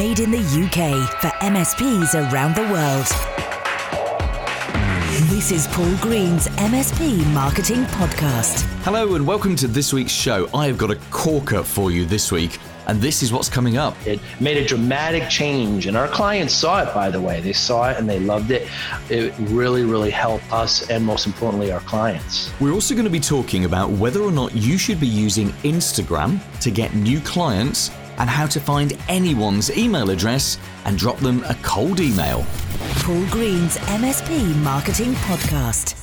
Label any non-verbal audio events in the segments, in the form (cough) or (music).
Made in the UK for MSPs around the world. This is Paul Green's MSP Marketing Podcast. Hello, and welcome to this week's show. I have got a corker for you this week, and this is what's coming up. It made a dramatic change, and our clients saw it, by the way. They saw it and they loved it. It really, really helped us and, most importantly, our clients. We're also going to be talking about whether or not you should be using Instagram to get new clients and how to find anyone's email address and drop them a cold email. Paul Green's MSP Marketing Podcast.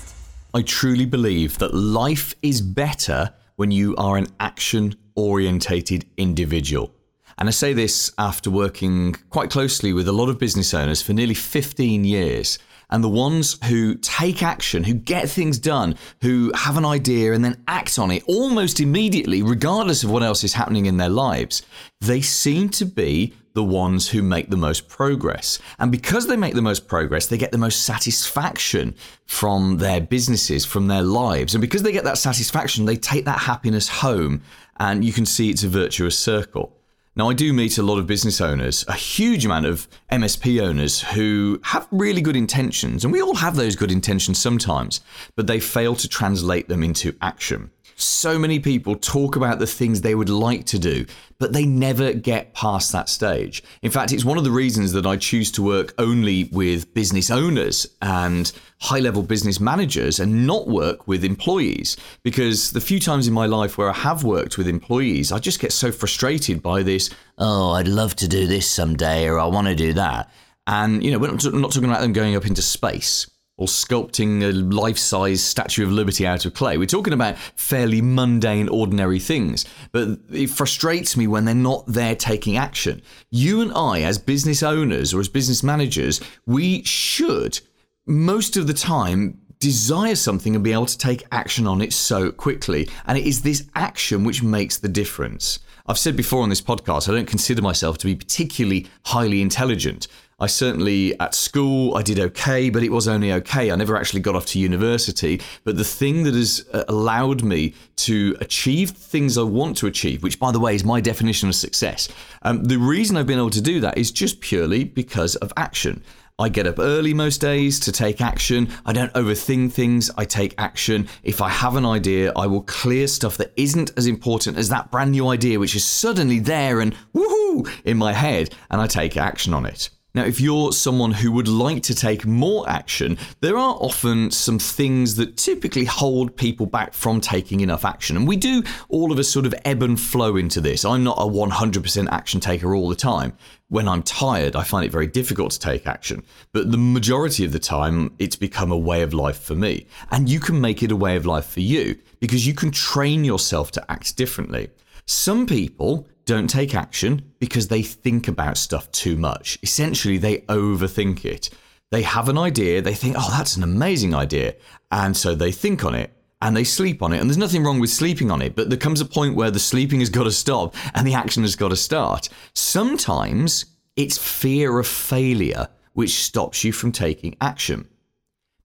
I truly believe that life is better when you are an action orientated individual. And I say this after working quite closely with a lot of business owners for nearly 15 years. And the ones who take action, who get things done, who have an idea and then act on it almost immediately, regardless of what else is happening in their lives, they seem to be the ones who make the most progress. And because they make the most progress, they get the most satisfaction from their businesses, from their lives. And because they get that satisfaction, they take that happiness home. And you can see it's a virtuous circle. Now, I do meet a lot of business owners, a huge amount of MSP owners who have really good intentions, and we all have those good intentions sometimes, but they fail to translate them into action. So many people talk about the things they would like to do, but they never get past that stage. In fact, it's one of the reasons that I choose to work only with business owners and high level business managers and not work with employees. Because the few times in my life where I have worked with employees, I just get so frustrated by this oh, I'd love to do this someday, or I want to do that. And, you know, we're not talking about them going up into space or sculpting a life size Statue of Liberty out of clay. We're talking about fairly mundane, ordinary things. But it frustrates me when they're not there taking action. You and I, as business owners or as business managers, we should, most of the time, desire something and be able to take action on it so quickly. And it is this action which makes the difference. I've said before on this podcast, I don't consider myself to be particularly highly intelligent. I certainly at school I did okay, but it was only okay. I never actually got off to university. But the thing that has uh, allowed me to achieve things I want to achieve, which by the way is my definition of success, um, the reason I've been able to do that is just purely because of action. I get up early most days to take action. I don't overthink things. I take action. If I have an idea, I will clear stuff that isn't as important as that brand new idea, which is suddenly there and woohoo in my head, and I take action on it. Now, if you're someone who would like to take more action, there are often some things that typically hold people back from taking enough action. And we do all of us sort of ebb and flow into this. I'm not a 100% action taker all the time. When I'm tired, I find it very difficult to take action. But the majority of the time, it's become a way of life for me. And you can make it a way of life for you because you can train yourself to act differently. Some people don't take action because they think about stuff too much. Essentially, they overthink it. They have an idea, they think, oh, that's an amazing idea. And so they think on it and they sleep on it. And there's nothing wrong with sleeping on it, but there comes a point where the sleeping has got to stop and the action has got to start. Sometimes it's fear of failure which stops you from taking action.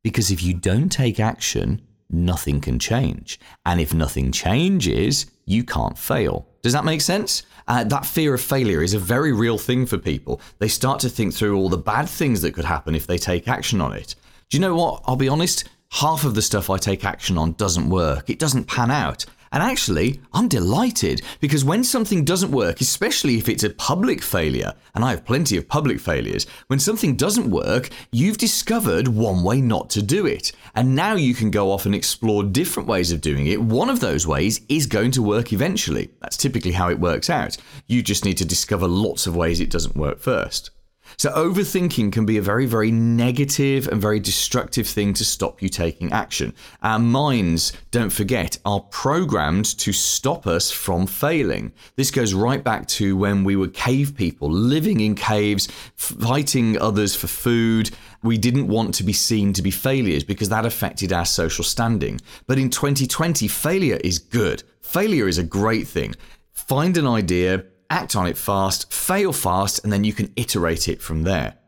Because if you don't take action, nothing can change. And if nothing changes, you can't fail. Does that make sense? Uh, that fear of failure is a very real thing for people. They start to think through all the bad things that could happen if they take action on it. Do you know what? I'll be honest, half of the stuff I take action on doesn't work, it doesn't pan out. And actually, I'm delighted because when something doesn't work, especially if it's a public failure, and I have plenty of public failures, when something doesn't work, you've discovered one way not to do it. And now you can go off and explore different ways of doing it. One of those ways is going to work eventually. That's typically how it works out. You just need to discover lots of ways it doesn't work first. So, overthinking can be a very, very negative and very destructive thing to stop you taking action. Our minds, don't forget, are programmed to stop us from failing. This goes right back to when we were cave people, living in caves, fighting others for food. We didn't want to be seen to be failures because that affected our social standing. But in 2020, failure is good. Failure is a great thing. Find an idea, act on it fast, fail fast, and then you can iterate it from there.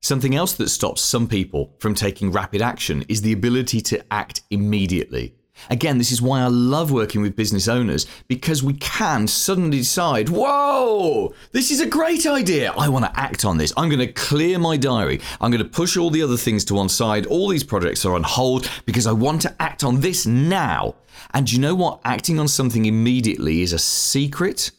Something else that stops some people from taking rapid action is the ability to act immediately. Again, this is why I love working with business owners because we can suddenly decide, whoa, this is a great idea. I want to act on this. I'm going to clear my diary. I'm going to push all the other things to one side. All these projects are on hold because I want to act on this now. And you know what? Acting on something immediately is a secret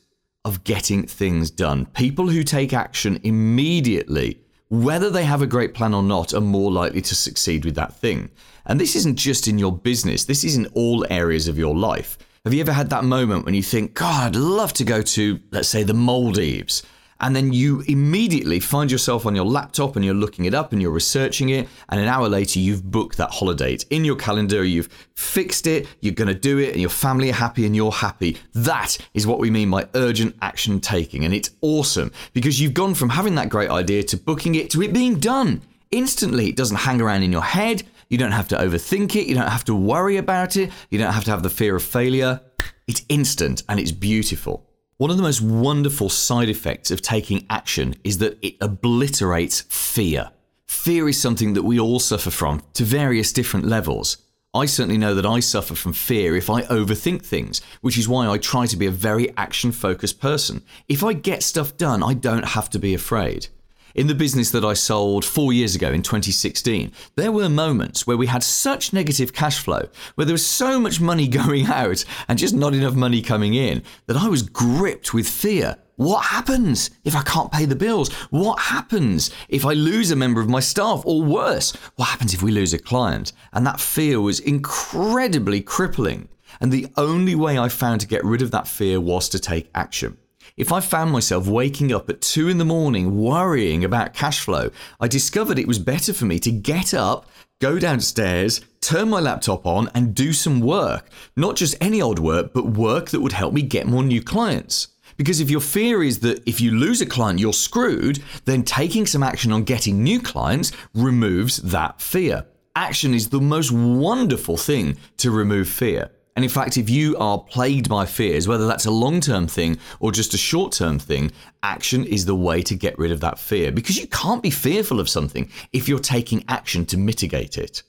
of getting things done. People who take action immediately, whether they have a great plan or not, are more likely to succeed with that thing. And this isn't just in your business, this is in all areas of your life. Have you ever had that moment when you think, God, I'd love to go to, let's say, the Maldives? And then you immediately find yourself on your laptop and you're looking it up and you're researching it. And an hour later, you've booked that holiday. It's in your calendar, you've fixed it, you're going to do it, and your family are happy and you're happy. That is what we mean by urgent action taking. And it's awesome because you've gone from having that great idea to booking it to it being done instantly. It doesn't hang around in your head. You don't have to overthink it. You don't have to worry about it. You don't have to have the fear of failure. It's instant and it's beautiful. One of the most wonderful side effects of taking action is that it obliterates fear. Fear is something that we all suffer from to various different levels. I certainly know that I suffer from fear if I overthink things, which is why I try to be a very action focused person. If I get stuff done, I don't have to be afraid. In the business that I sold four years ago in 2016, there were moments where we had such negative cash flow, where there was so much money (laughs) going out and just not enough money coming in, that I was gripped with fear. What happens if I can't pay the bills? What happens if I lose a member of my staff? Or worse, what happens if we lose a client? And that fear was incredibly crippling. And the only way I found to get rid of that fear was to take action. If I found myself waking up at two in the morning worrying about cash flow, I discovered it was better for me to get up, go downstairs, turn my laptop on, and do some work. Not just any old work, but work that would help me get more new clients. Because if your fear is that if you lose a client, you're screwed, then taking some action on getting new clients removes that fear. Action is the most wonderful thing to remove fear. And in fact, if you are plagued by fears, whether that's a long term thing or just a short term thing, action is the way to get rid of that fear because you can't be fearful of something if you're taking action to mitigate it.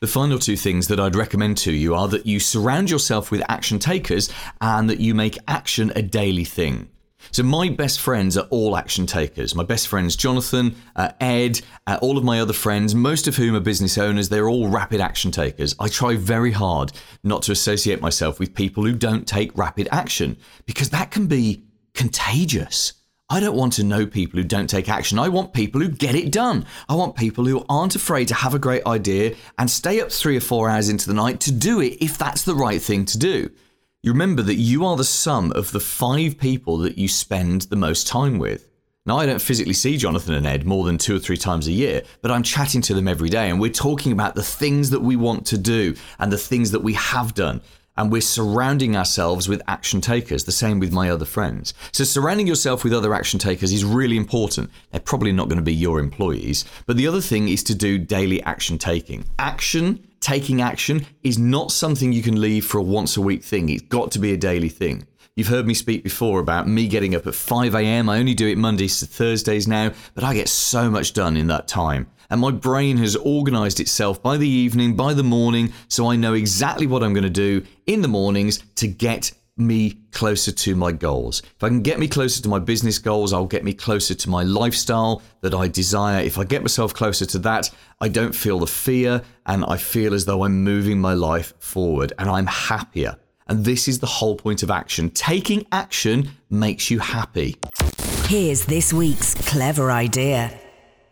The final two things that I'd recommend to you are that you surround yourself with action takers and that you make action a daily thing. So my best friends are all action takers. My best friends, Jonathan, uh, Ed, uh, all of my other friends, most of whom are business owners, they're all rapid action takers. I try very hard not to associate myself with people who don't take rapid action because that can be contagious. I don't want to know people who don't take action. I want people who get it done. I want people who aren't afraid to have a great idea and stay up three or four hours into the night to do it if that's the right thing to do. You remember that you are the sum of the five people that you spend the most time with. Now, I don't physically see Jonathan and Ed more than two or three times a year, but I'm chatting to them every day and we're talking about the things that we want to do and the things that we have done. And we're surrounding ourselves with action takers, the same with my other friends. So, surrounding yourself with other action takers is really important. They're probably not going to be your employees. But the other thing is to do daily action taking. Action taking action is not something you can leave for a once a week thing. It's got to be a daily thing. You've heard me speak before about me getting up at 5 a.m. I only do it Mondays to Thursdays now, but I get so much done in that time. And my brain has organized itself by the evening, by the morning, so I know exactly what I'm going to do in the mornings to get me closer to my goals. If I can get me closer to my business goals, I'll get me closer to my lifestyle that I desire. If I get myself closer to that, I don't feel the fear and I feel as though I'm moving my life forward and I'm happier. And this is the whole point of action. Taking action makes you happy. Here's this week's clever idea.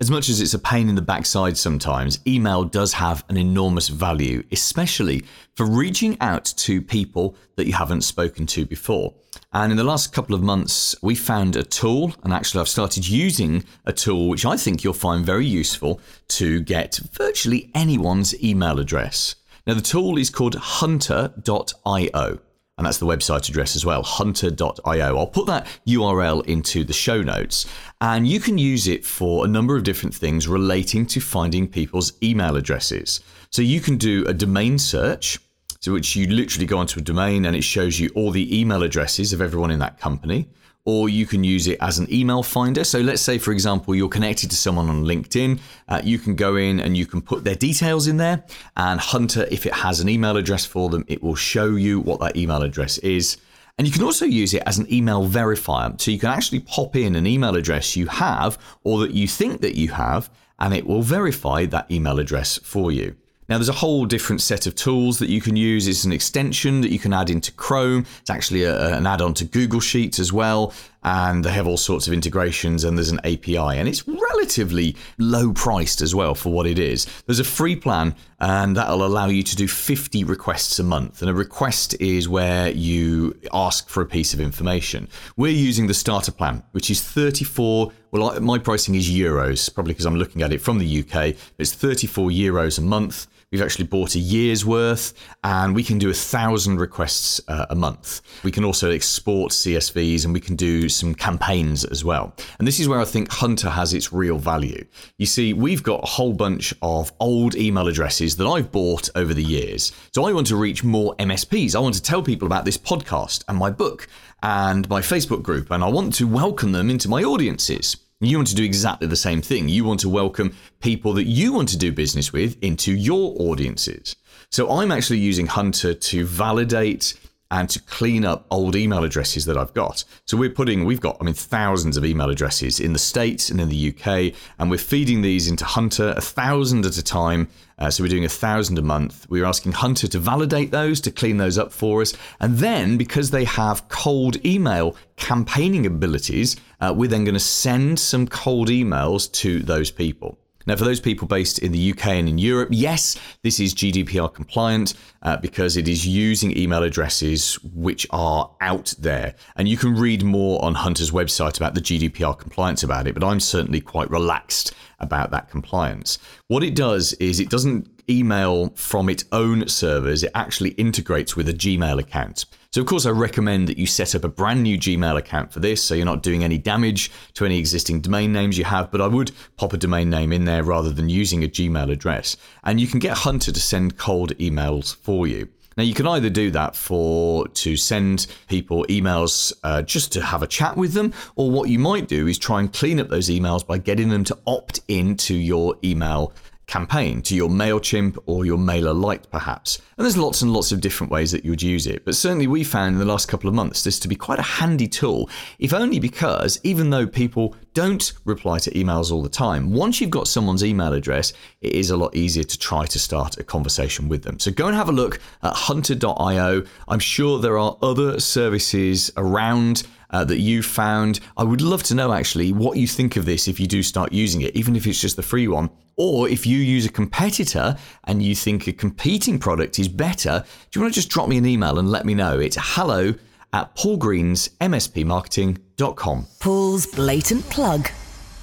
As much as it's a pain in the backside sometimes, email does have an enormous value, especially for reaching out to people that you haven't spoken to before. And in the last couple of months, we found a tool, and actually, I've started using a tool which I think you'll find very useful to get virtually anyone's email address. Now, the tool is called hunter.io and that's the website address as well, hunter.io. I'll put that URL into the show notes, and you can use it for a number of different things relating to finding people's email addresses. So you can do a domain search, so which you literally go onto a domain and it shows you all the email addresses of everyone in that company. Or you can use it as an email finder. So let's say, for example, you're connected to someone on LinkedIn. Uh, you can go in and you can put their details in there, and Hunter, if it has an email address for them, it will show you what that email address is. And you can also use it as an email verifier. So you can actually pop in an email address you have or that you think that you have, and it will verify that email address for you. Now, there's a whole different set of tools that you can use. It's an extension that you can add into Chrome. It's actually a, an add on to Google Sheets as well. And they have all sorts of integrations, and there's an API. And it's relatively low priced as well for what it is. There's a free plan, and that'll allow you to do 50 requests a month. And a request is where you ask for a piece of information. We're using the starter plan, which is 34. Well, my pricing is euros, probably because I'm looking at it from the UK. It's 34 euros a month. We've actually bought a year's worth, and we can do a thousand requests uh, a month. We can also export CSVs, and we can do some campaigns as well. And this is where I think Hunter has its real value. You see, we've got a whole bunch of old email addresses that I've bought over the years. So I want to reach more MSPs. I want to tell people about this podcast and my book and my Facebook group, and I want to welcome them into my audiences. You want to do exactly the same thing. You want to welcome people that you want to do business with into your audiences. So I'm actually using Hunter to validate and to clean up old email addresses that I've got. So we're putting, we've got, I mean, thousands of email addresses in the States and in the UK, and we're feeding these into Hunter a thousand at a time. Uh, so we're doing a thousand a month. We're asking Hunter to validate those, to clean those up for us. And then because they have cold email campaigning abilities, uh, we're then going to send some cold emails to those people. Now, for those people based in the UK and in Europe, yes, this is GDPR compliant uh, because it is using email addresses which are out there. And you can read more on Hunter's website about the GDPR compliance about it, but I'm certainly quite relaxed about that compliance. What it does is it doesn't email from its own servers, it actually integrates with a Gmail account. So, of course, I recommend that you set up a brand new Gmail account for this so you're not doing any damage to any existing domain names you have. But I would pop a domain name in there rather than using a Gmail address. And you can get Hunter to send cold emails for you. Now you can either do that for to send people emails uh, just to have a chat with them, or what you might do is try and clean up those emails by getting them to opt into your email campaign to your MailChimp or your Mailer MailerLite, perhaps. And there's lots and lots of different ways that you would use it. But certainly we found in the last couple of months this to be quite a handy tool, if only because even though people don't reply to emails all the time, once you've got someone's email address, it is a lot easier to try to start a conversation with them. So go and have a look at hunter.io. I'm sure there are other services around uh, that you found. I would love to know actually what you think of this if you do start using it, even if it's just the free one. Or if you use a competitor and you think a competing product is better, do you want to just drop me an email and let me know? It's hello at paulgreensmspmarketing.com. Paul's blatant plug.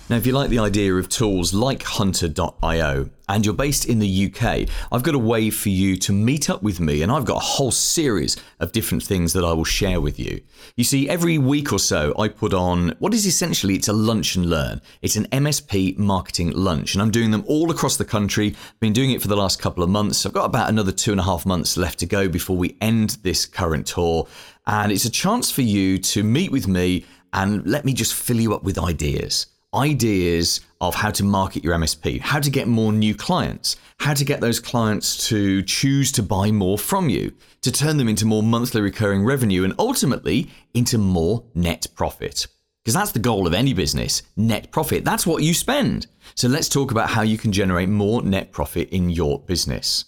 Now, if you like the idea of tools like Hunter.io and you're based in the UK, I've got a way for you to meet up with me, and I've got a whole series of different things that I will share with you. You see, every week or so, I put on what is essentially it's a lunch and learn. It's an MSP marketing lunch, and I'm doing them all across the country. I've been doing it for the last couple of months. I've got about another two and a half months left to go before we end this current tour, and it's a chance for you to meet with me and let me just fill you up with ideas ideas of how to market your MSP, how to get more new clients, how to get those clients to choose to buy more from you, to turn them into more monthly recurring revenue, and ultimately into more net profit. Because that's the goal of any business net profit. That's what you spend. So let's talk about how you can generate more net profit in your business.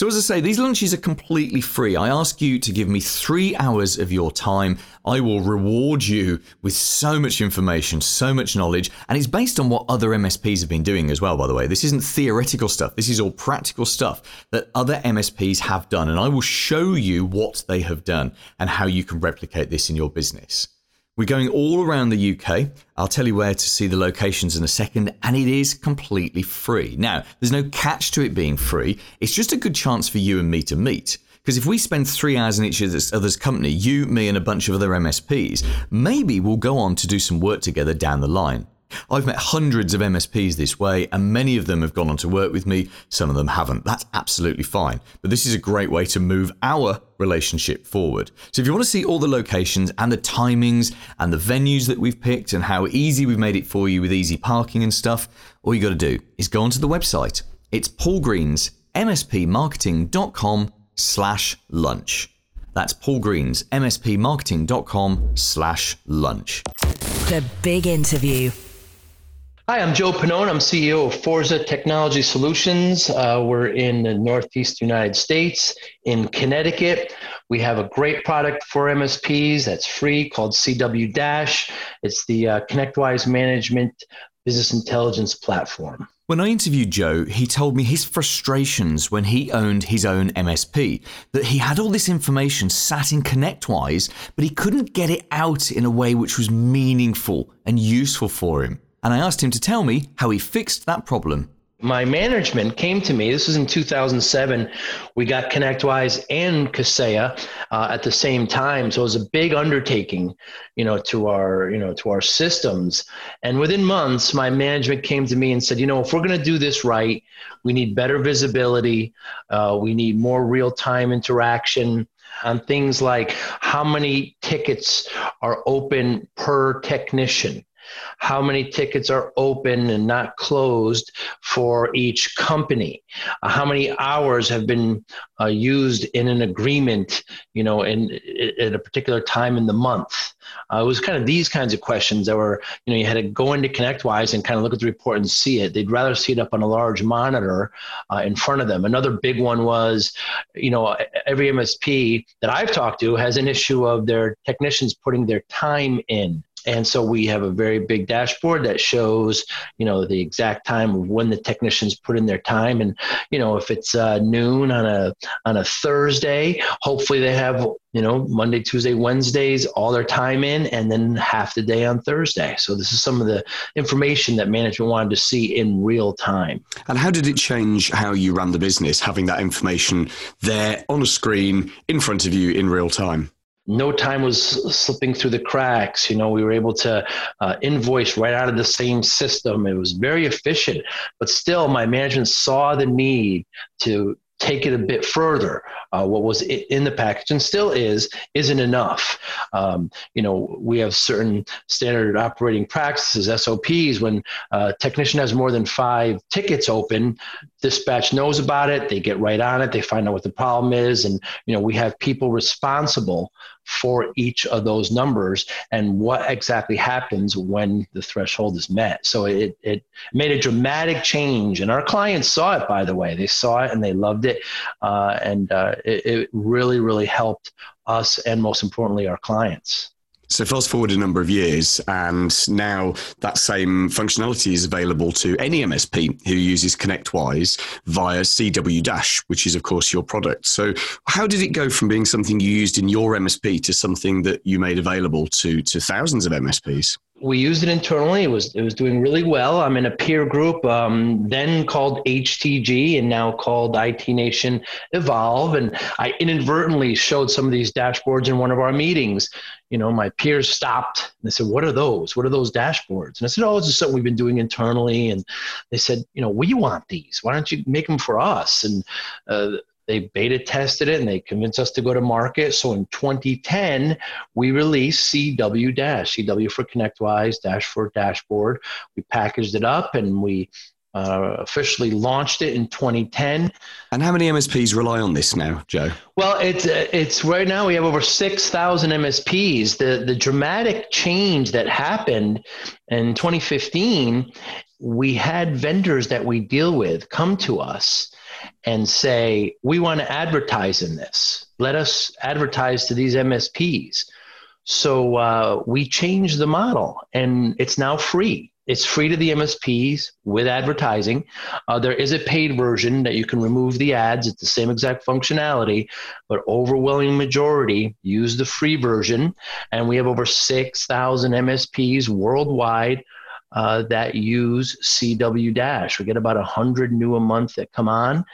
So, as I say, these lunches are completely free. I ask you to give me three hours of your time. I will reward you with so much information, so much knowledge, and it's based on what other MSPs have been doing as well, by the way. This isn't theoretical stuff, this is all practical stuff that other MSPs have done, and I will show you what they have done and how you can replicate this in your business. We're going all around the UK. I'll tell you where to see the locations in a second, and it is completely free. Now, there's no catch to it being free, it's just a good chance for you and me to meet. Because if we spend three hours in each other's company, you, me, and a bunch of other MSPs, maybe we'll go on to do some work together down the line. I've met hundreds of MSPs this way, and many of them have gone on to work with me. Some of them haven't. That's absolutely fine. But this is a great way to move our relationship forward. So if you want to see all the locations and the timings and the venues that we've picked and how easy we've made it for you with easy parking and stuff, all you got to do is go onto the website. It's Paul Green's mspmarketing.com slash lunch. That's Paul Green's mspmarketing.com slash lunch. The big interview. Hi, I'm Joe Pannone. I'm CEO of Forza Technology Solutions. Uh, we're in the Northeast United States, in Connecticut. We have a great product for MSPs that's free called CW Dash. It's the uh, ConnectWise Management Business Intelligence Platform. When I interviewed Joe, he told me his frustrations when he owned his own MSP, that he had all this information sat in ConnectWise, but he couldn't get it out in a way which was meaningful and useful for him. And I asked him to tell me how he fixed that problem my management came to me. This was in 2007. We got ConnectWise and Kaseya uh, at the same time, so it was a big undertaking, you know, to our you know to our systems. And within months, my management came to me and said, you know, if we're going to do this right, we need better visibility. Uh, we need more real time interaction on things like how many tickets are open per technician how many tickets are open and not closed for each company, uh, how many hours have been uh, used in an agreement, you know, in, in, at a particular time in the month. Uh, it was kind of these kinds of questions that were, you know, you had to go into ConnectWise and kind of look at the report and see it. They'd rather see it up on a large monitor uh, in front of them. Another big one was, you know, every MSP that I've talked to has an issue of their technicians putting their time in and so we have a very big dashboard that shows you know the exact time of when the technicians put in their time. And you know if it's uh, noon on a on a thursday hopefully they have you know monday tuesday wednesdays all their time in and then half the day on thursday. So this is some of the information that management wanted to see in real time. And how did it change how you ran the business having that information there on a screen in front of you in real time no time was slipping through the cracks. You know, we were able to uh, invoice right out of the same system. It was very efficient, but still, my management saw the need to take it a bit further. Uh, what was in the package and still is isn't enough. Um, you know, we have certain standard operating practices (SOPs). When a technician has more than five tickets open, dispatch knows about it. They get right on it. They find out what the problem is, and you know, we have people responsible for each of those numbers and what exactly happens when the threshold is met. So it, it made a dramatic change. And our clients saw it, by the way. They saw it and they loved it. Uh, and uh, it, it really, really helped us and most importantly, our clients. So fast forward a number of years, and now that same functionality is available to any MSP who uses ConnectWise via CW Dash, which is of course your product. So how did it go from being something you used in your MSP to something that you made available to to thousands of MSPs? We used it internally. It was it was doing really well. I'm in a peer group, um, then called HTG and now called IT Nation Evolve. And I inadvertently showed some of these dashboards in one of our meetings. You know, my peers stopped and they said, "What are those? What are those dashboards?" And I said, "Oh, it's just something we've been doing internally." And they said, "You know, we want these. Why don't you make them for us?" And uh, they beta tested it and they convinced us to go to market. So in 2010, we released CW Dash, CW for ConnectWise, Dash for Dashboard. We packaged it up and we uh, officially launched it in 2010. And how many MSPs rely on this now, Joe? Well, it's it's right now we have over 6,000 MSPs. The the dramatic change that happened in 2015, we had vendors that we deal with come to us and say, we want to advertise in this. Let us advertise to these MSPs. So uh, we changed the model and it's now free. It's free to the MSPs with advertising. Uh, there is a paid version that you can remove the ads. It's the same exact functionality, but overwhelming majority use the free version. And we have over 6,000 MSPs worldwide uh, that use CW Dash. We get about 100 new a month that come on,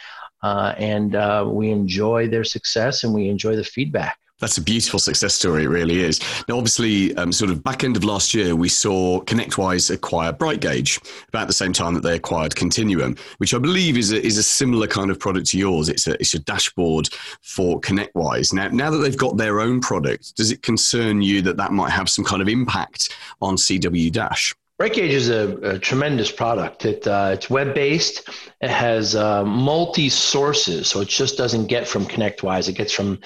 uh, and uh, we enjoy their success and we enjoy the feedback. That's a beautiful success story. It really is. Now, obviously, um, sort of back end of last year, we saw ConnectWise acquire BrightGauge about the same time that they acquired Continuum, which I believe is a, is a similar kind of product to yours. It's a, it's a dashboard for ConnectWise. Now, now that they've got their own product, does it concern you that that might have some kind of impact on CW Dash? BrightGauge is a, a, tremendous product. It, uh, it's web based. It has uh, multi sources, so it just doesn't get from ConnectWise. It gets from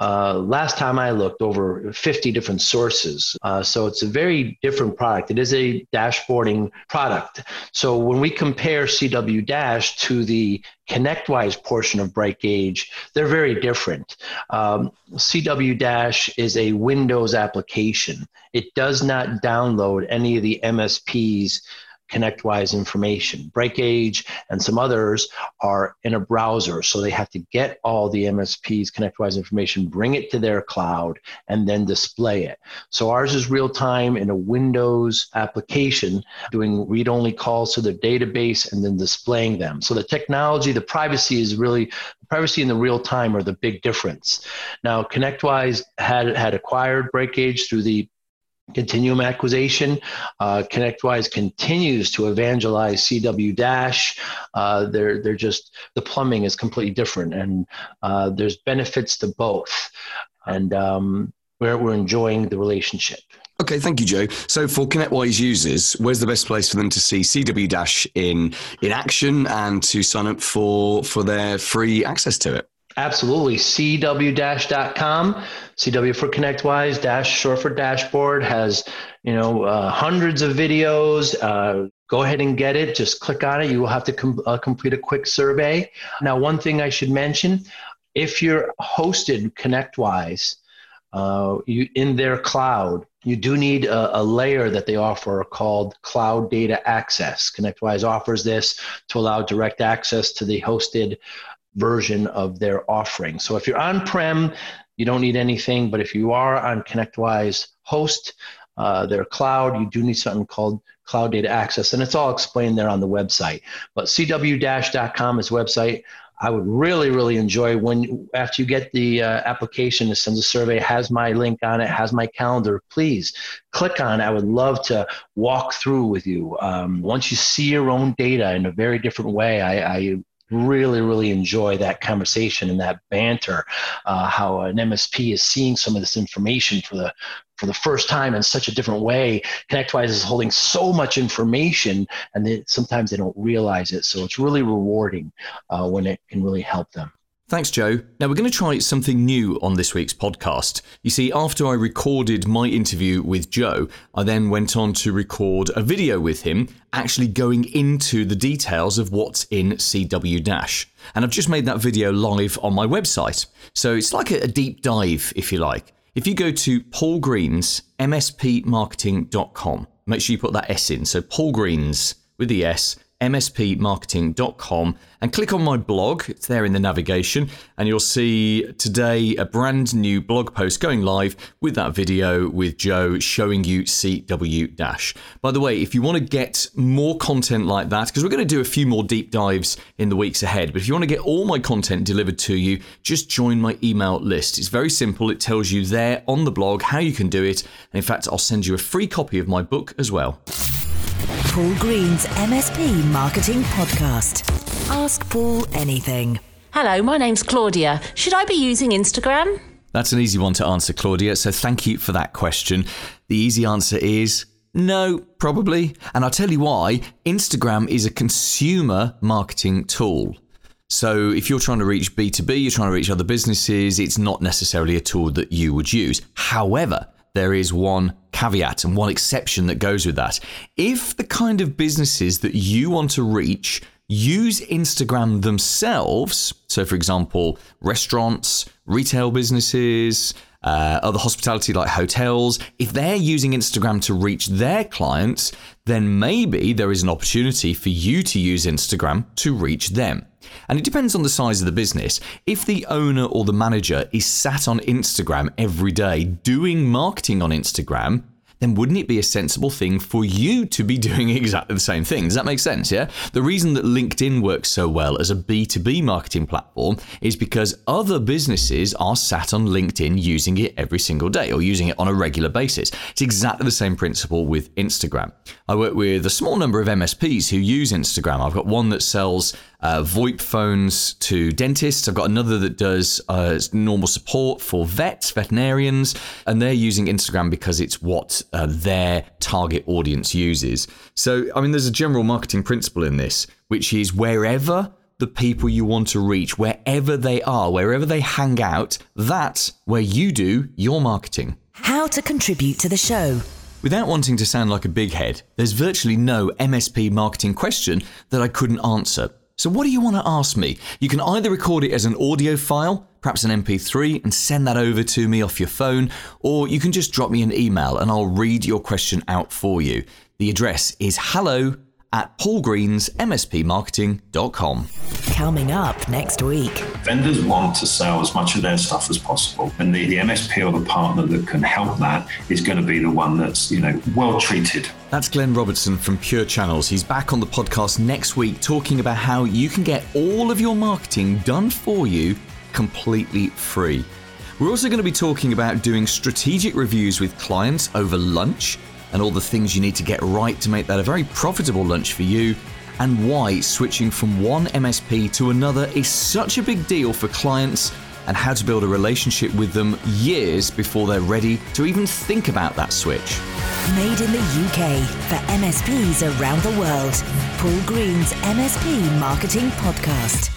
uh, last time I looked, over 50 different sources. Uh, so it's a very different product. It is a dashboarding product. So when we compare CW Dash to the ConnectWise portion of BrightGauge, they're very different. Um, CW Dash is a Windows application. It does not download any of the MSP's ConnectWise information. BrightGauge and some others are in a browser, so they have to get all the MSP's ConnectWise information, bring it to their cloud, and then display it. So ours is real time in a Windows application, doing read only calls to the database and then displaying them. So the technology, the privacy is really privacy and the real time are the big difference. Now, ConnectWise had had acquired BrightGauge through the Continuum acquisition. Uh, ConnectWise continues to evangelize CW Dash. Uh, they're they're just the plumbing is completely different, and uh, there's benefits to both, and um, we're we're enjoying the relationship. Okay, thank you, Joe. So for ConnectWise users, where's the best place for them to see CW Dash in in action and to sign up for for their free access to it? Absolutely. CW-.com, CW for ConnectWise, dash short for dashboard, has, you know, uh, hundreds of videos. Uh, go ahead and get it. Just click on it. You will have to com- uh, complete a quick survey. Now, one thing I should mention, if you're hosted ConnectWise, uh, you, in their cloud, you do need a, a, layer that they offer called Cloud Data Access. ConnectWise offers this to allow direct access to the hosted version of their offering. So if you're on prem, you don't need anything, but if you are on ConnectWise host, uh, their cloud, you do need something called cloud data access, and it's all explained there on the website. But cw-.com is website. I would really, really enjoy when after you get the uh, application, it sends a survey, has my link on it, has my calendar. Please click on it. I would love to walk through with you. Um, once you see your own data in a very different way, I, I really, really enjoy that conversation and that banter. Uh, how an MSP is seeing some of this information for the for the first time in such a different way. ConnectWise is holding so much information, and they, sometimes they don't realize it. So it's really rewarding uh, when it can really help them. Thanks, Joe. Now, we're going to try something new on this week's podcast. You see, after I recorded my interview with Joe, I then went on to record a video with him, actually going into the details of what's in CW Dash. And I've just made that video live on my website. So it's like a deep dive, if you like. If you go to Paul Green's MSPmarketing.com, make sure you put that S in. So Paul Green's with the S mspmarketing.com and click on my blog. It's there in the navigation, and you'll see today a brand new blog post going live with that video with Joe showing you CW Dash. By the way, if you want to get more content like that, because we're going to do a few more deep dives in the weeks ahead, but if you want to get all my content delivered to you, just join my email list. It's very simple, it tells you there on the blog how you can do it. And in fact, I'll send you a free copy of my book as well. Paul Green's MSP Marketing Podcast. Ask Paul anything. Hello, my name's Claudia. Should I be using Instagram? That's an easy one to answer, Claudia. So thank you for that question. The easy answer is no, probably. And I'll tell you why. Instagram is a consumer marketing tool. So if you're trying to reach B2B, you're trying to reach other businesses, it's not necessarily a tool that you would use. However, there is one caveat and one exception that goes with that. If the kind of businesses that you want to reach use Instagram themselves, so for example, restaurants, retail businesses, uh, other hospitality like hotels, if they're using Instagram to reach their clients, then maybe there is an opportunity for you to use Instagram to reach them. And it depends on the size of the business. If the owner or the manager is sat on Instagram every day doing marketing on Instagram, then wouldn't it be a sensible thing for you to be (laughs) doing exactly the same thing? Does that make sense? Yeah. The reason that LinkedIn works so well as a B2B marketing platform is because other businesses are sat on LinkedIn using it every single day or using it on a regular basis. It's exactly the same principle with Instagram. I work with a small number of MSPs who use Instagram. I've got one that sells uh, VoIP phones to dentists. I've got another that does uh, normal support for vets, veterinarians, and they're using Instagram because it's what uh, their target audience uses. So, I mean, there's a general marketing principle in this, which is wherever the people you want to reach, wherever they are, wherever they hang out, that's where you do your marketing. How to contribute to the show. Without wanting to sound like a big head, there's virtually no MSP marketing question that I couldn't answer. So, what do you want to ask me? You can either record it as an audio file, perhaps an MP3, and send that over to me off your phone, or you can just drop me an email and I'll read your question out for you. The address is hello at paulgreensmspmarketing.com. Coming up next week. Vendors want to sell as much of their stuff as possible. And the, the MSP or the partner that can help that is going to be the one that's, you know, well treated. That's Glenn Robertson from Purechannels. He's back on the podcast next week talking about how you can get all of your marketing done for you completely free. We're also going to be talking about doing strategic reviews with clients over lunch and all the things you need to get right to make that a very profitable lunch for you, and why switching from one MSP to another is such a big deal for clients, and how to build a relationship with them years before they're ready to even think about that switch. Made in the UK for MSPs around the world. Paul Green's MSP Marketing Podcast.